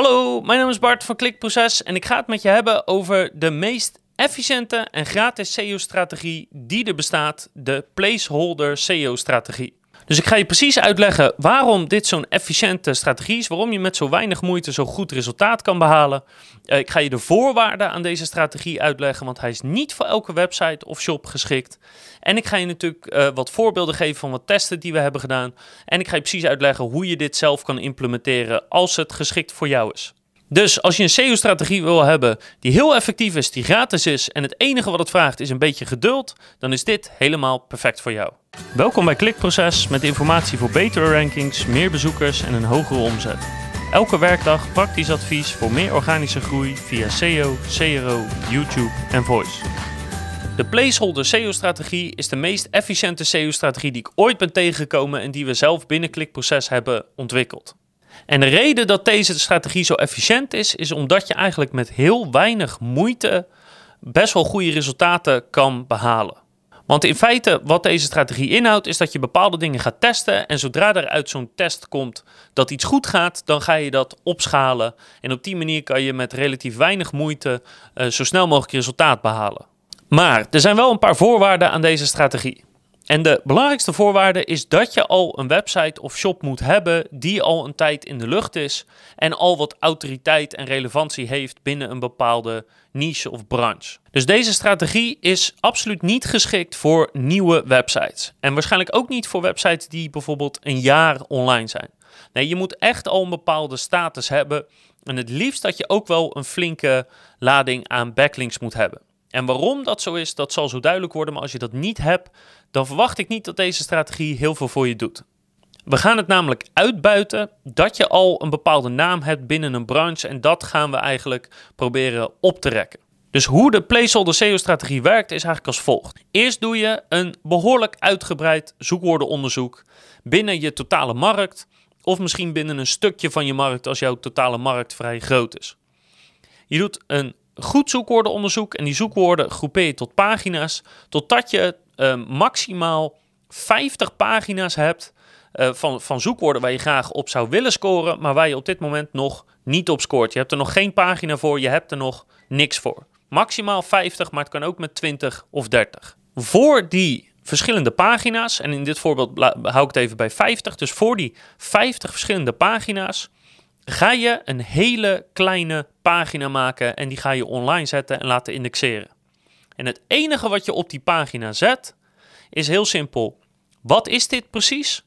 Hallo, mijn naam is Bart van Klikproces en ik ga het met je hebben over de meest efficiënte en gratis SEO-strategie die er bestaat, de placeholder SEO-strategie. Dus ik ga je precies uitleggen waarom dit zo'n efficiënte strategie is, waarom je met zo weinig moeite zo goed resultaat kan behalen. Eh, ik ga je de voorwaarden aan deze strategie uitleggen, want hij is niet voor elke website of shop geschikt. En ik ga je natuurlijk uh, wat voorbeelden geven van wat testen die we hebben gedaan. En ik ga je precies uitleggen hoe je dit zelf kan implementeren als het geschikt voor jou is. Dus als je een SEO-strategie wil hebben die heel effectief is, die gratis is en het enige wat het vraagt is een beetje geduld, dan is dit helemaal perfect voor jou. Welkom bij Klikproces met informatie voor betere rankings, meer bezoekers en een hogere omzet. Elke werkdag praktisch advies voor meer organische groei via SEO, CRO, YouTube en Voice. De placeholder SEO-strategie is de meest efficiënte SEO-strategie die ik ooit ben tegengekomen en die we zelf binnen Klikproces hebben ontwikkeld. En de reden dat deze strategie zo efficiënt is, is omdat je eigenlijk met heel weinig moeite best wel goede resultaten kan behalen. Want in feite, wat deze strategie inhoudt, is dat je bepaalde dingen gaat testen. En zodra er uit zo'n test komt dat iets goed gaat, dan ga je dat opschalen. En op die manier kan je met relatief weinig moeite uh, zo snel mogelijk resultaat behalen. Maar er zijn wel een paar voorwaarden aan deze strategie. En de belangrijkste voorwaarde is dat je al een website of shop moet hebben die al een tijd in de lucht is en al wat autoriteit en relevantie heeft binnen een bepaalde niche of branche. Dus deze strategie is absoluut niet geschikt voor nieuwe websites. En waarschijnlijk ook niet voor websites die bijvoorbeeld een jaar online zijn. Nee, je moet echt al een bepaalde status hebben. En het liefst dat je ook wel een flinke lading aan backlinks moet hebben. En waarom dat zo is, dat zal zo duidelijk worden. Maar als je dat niet hebt, dan verwacht ik niet dat deze strategie heel veel voor je doet. We gaan het namelijk uitbuiten dat je al een bepaalde naam hebt binnen een branche en dat gaan we eigenlijk proberen op te rekken. Dus hoe de placeholder SEO-strategie werkt is eigenlijk als volgt. Eerst doe je een behoorlijk uitgebreid zoekwoordenonderzoek binnen je totale markt of misschien binnen een stukje van je markt als jouw totale markt vrij groot is. Je doet een goed zoekwoordenonderzoek en die zoekwoorden groepeer je tot pagina's totdat je uh, maximaal 50 pagina's hebt uh, van, van zoekwoorden waar je graag op zou willen scoren, maar waar je op dit moment nog niet op scoort. Je hebt er nog geen pagina voor, je hebt er nog niks voor. Maximaal 50, maar het kan ook met 20 of 30. Voor die verschillende pagina's, en in dit voorbeeld hou ik het even bij 50, dus voor die 50 verschillende pagina's ga je een hele kleine pagina maken en die ga je online zetten en laten indexeren. En het enige wat je op die pagina zet is heel simpel. Wat is dit precies?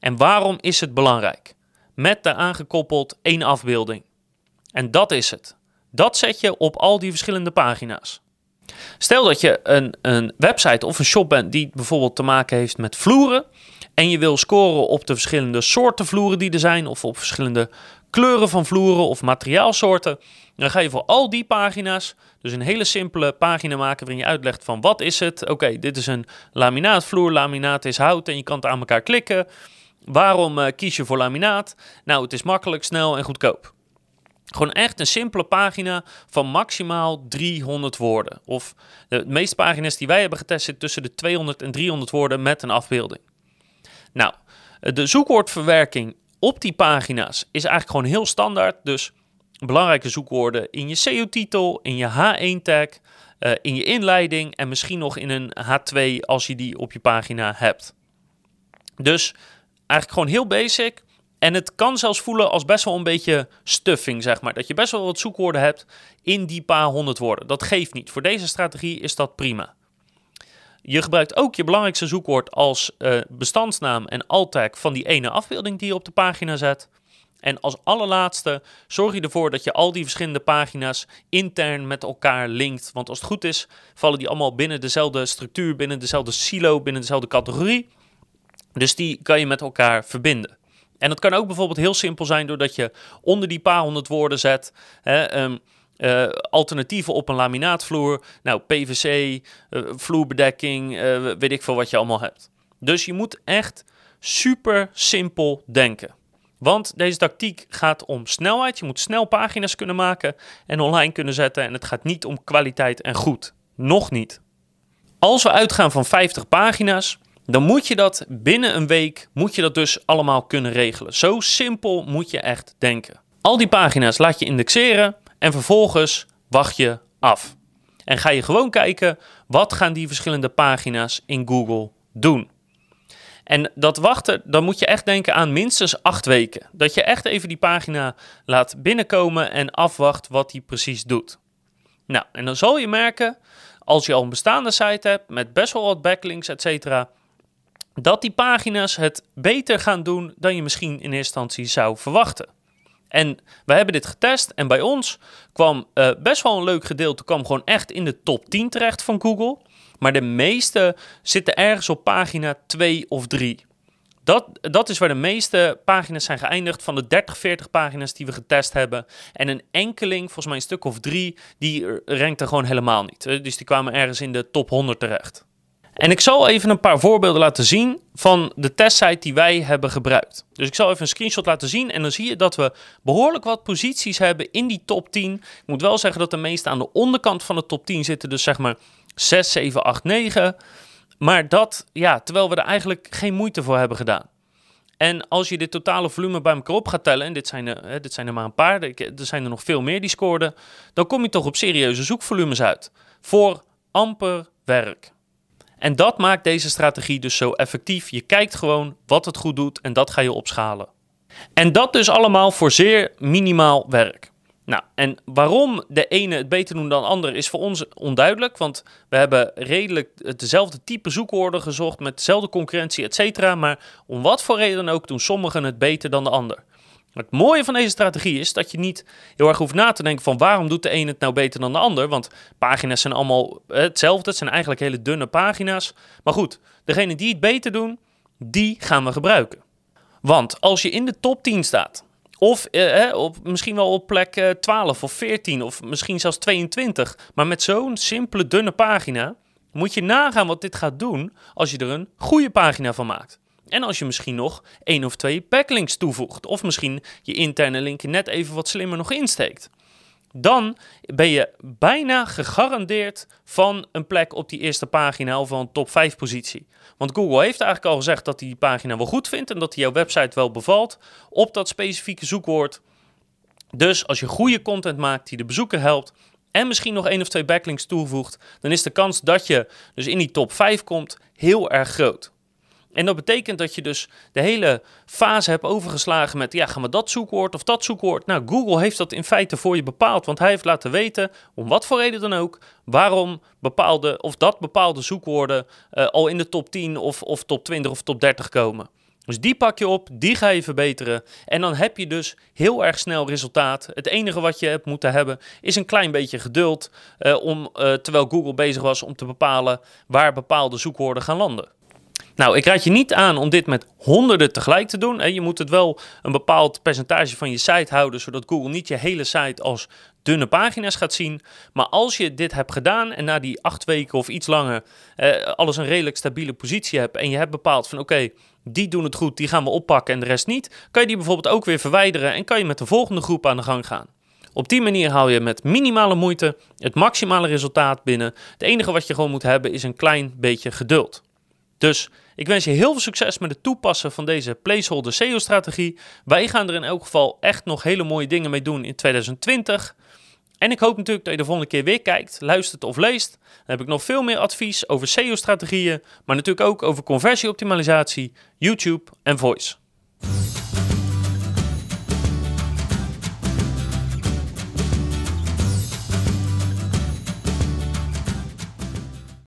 En waarom is het belangrijk? Met daaraan gekoppeld één afbeelding. En dat is het. Dat zet je op al die verschillende pagina's. Stel dat je een, een website of een shop bent die bijvoorbeeld te maken heeft met vloeren. En je wil scoren op de verschillende soorten vloeren die er zijn, of op verschillende kleuren van vloeren of materiaalsoorten. Dan ga je voor al die pagina's dus een hele simpele pagina maken waarin je uitlegt van wat is het? Oké, dit is een laminaatvloer. Laminaat is hout en je kan het aan elkaar klikken. Waarom uh, kies je voor laminaat? Nou, het is makkelijk, snel en goedkoop. Gewoon echt een simpele pagina van maximaal 300 woorden. Of de meeste pagina's die wij hebben getest zitten tussen de 200 en 300 woorden met een afbeelding. Nou, de zoekwoordverwerking op die pagina's is eigenlijk gewoon heel standaard. Dus belangrijke zoekwoorden in je SEO-titel, in je H1-tag, uh, in je inleiding en misschien nog in een H2 als je die op je pagina hebt. Dus eigenlijk gewoon heel basic. En het kan zelfs voelen als best wel een beetje stuffing, zeg maar. Dat je best wel wat zoekwoorden hebt in die paar honderd woorden. Dat geeft niet. Voor deze strategie is dat prima. Je gebruikt ook je belangrijkste zoekwoord als uh, bestandsnaam en alt-tag van die ene afbeelding die je op de pagina zet. En als allerlaatste zorg je ervoor dat je al die verschillende pagina's intern met elkaar linkt. Want als het goed is, vallen die allemaal binnen dezelfde structuur, binnen dezelfde silo, binnen dezelfde categorie. Dus die kan je met elkaar verbinden. En dat kan ook bijvoorbeeld heel simpel zijn doordat je onder die paar honderd woorden zet. Hè, um, uh, alternatieven op een laminaatvloer. Nou, PVC, uh, vloerbedekking, uh, weet ik veel wat je allemaal hebt. Dus je moet echt super simpel denken. Want deze tactiek gaat om snelheid. Je moet snel pagina's kunnen maken en online kunnen zetten. En het gaat niet om kwaliteit en goed. Nog niet. Als we uitgaan van 50 pagina's, dan moet je dat binnen een week, moet je dat dus allemaal kunnen regelen. Zo simpel moet je echt denken. Al die pagina's laat je indexeren en vervolgens wacht je af. En ga je gewoon kijken wat gaan die verschillende pagina's in Google doen. En dat wachten, dan moet je echt denken aan minstens acht weken. Dat je echt even die pagina laat binnenkomen en afwacht wat die precies doet. Nou, en dan zal je merken, als je al een bestaande site hebt met best wel wat backlinks, et cetera, dat die pagina's het beter gaan doen dan je misschien in eerste instantie zou verwachten. En we hebben dit getest en bij ons kwam uh, best wel een leuk gedeelte, kwam gewoon echt in de top 10 terecht van Google. Maar de meeste zitten ergens op pagina 2 of 3. Dat, dat is waar de meeste pagina's zijn geëindigd van de 30, 40 pagina's die we getest hebben. En een enkeling, volgens mij een stuk of drie, die rankt er gewoon helemaal niet. Dus die kwamen ergens in de top 100 terecht. En ik zal even een paar voorbeelden laten zien van de testsite die wij hebben gebruikt. Dus ik zal even een screenshot laten zien en dan zie je dat we behoorlijk wat posities hebben in die top 10. Ik moet wel zeggen dat de meeste aan de onderkant van de top 10 zitten, dus zeg maar 6, 7, 8, 9. Maar dat, ja, terwijl we er eigenlijk geen moeite voor hebben gedaan. En als je dit totale volume bij elkaar op gaat tellen, en dit zijn er, dit zijn er maar een paar, er zijn er nog veel meer die scoorden, dan kom je toch op serieuze zoekvolumes uit. Voor amper werk. En dat maakt deze strategie dus zo effectief. Je kijkt gewoon wat het goed doet en dat ga je opschalen. En dat dus allemaal voor zeer minimaal werk. Nou, en waarom de ene het beter doen dan de ander is voor ons onduidelijk. Want we hebben redelijk dezelfde type zoekwoorden gezocht met dezelfde concurrentie, et cetera. Maar om wat voor reden ook doen sommigen het beter dan de ander. Het mooie van deze strategie is dat je niet heel erg hoeft na te denken van waarom doet de een het nou beter dan de ander. Want pagina's zijn allemaal hetzelfde. Het zijn eigenlijk hele dunne pagina's. Maar goed, degene die het beter doen, die gaan we gebruiken. Want als je in de top 10 staat, of eh, op, misschien wel op plek eh, 12 of 14 of misschien zelfs 22, maar met zo'n simpele dunne pagina, moet je nagaan wat dit gaat doen als je er een goede pagina van maakt. En als je misschien nog één of twee backlinks toevoegt. Of misschien je interne link net even wat slimmer nog insteekt. Dan ben je bijna gegarandeerd van een plek op die eerste pagina of van een top 5 positie. Want Google heeft eigenlijk al gezegd dat hij die pagina wel goed vindt en dat hij jouw website wel bevalt op dat specifieke zoekwoord. Dus als je goede content maakt die de bezoeker helpt en misschien nog één of twee backlinks toevoegt, dan is de kans dat je dus in die top 5 komt heel erg groot. En dat betekent dat je dus de hele fase hebt overgeslagen met, ja, gaan we dat zoekwoord of dat zoekwoord? Nou, Google heeft dat in feite voor je bepaald, want hij heeft laten weten, om wat voor reden dan ook, waarom bepaalde of dat bepaalde zoekwoorden uh, al in de top 10 of, of top 20 of top 30 komen. Dus die pak je op, die ga je verbeteren. En dan heb je dus heel erg snel resultaat. Het enige wat je hebt moeten hebben is een klein beetje geduld. Uh, om, uh, terwijl Google bezig was om te bepalen waar bepaalde zoekwoorden gaan landen. Nou, ik raad je niet aan om dit met honderden tegelijk te doen. Je moet het wel een bepaald percentage van je site houden, zodat Google niet je hele site als dunne pagina's gaat zien. Maar als je dit hebt gedaan en na die acht weken of iets langer eh, alles een redelijk stabiele positie hebt en je hebt bepaald van oké, die doen het goed, die gaan we oppakken en de rest niet, kan je die bijvoorbeeld ook weer verwijderen en kan je met de volgende groep aan de gang gaan. Op die manier haal je met minimale moeite het maximale resultaat binnen. Het enige wat je gewoon moet hebben is een klein beetje geduld. Dus ik wens je heel veel succes met het toepassen van deze placeholder SEO-strategie. Wij gaan er in elk geval echt nog hele mooie dingen mee doen in 2020. En ik hoop natuurlijk dat je de volgende keer weer kijkt, luistert of leest. Dan heb ik nog veel meer advies over SEO-strategieën, maar natuurlijk ook over conversieoptimalisatie, YouTube en voice.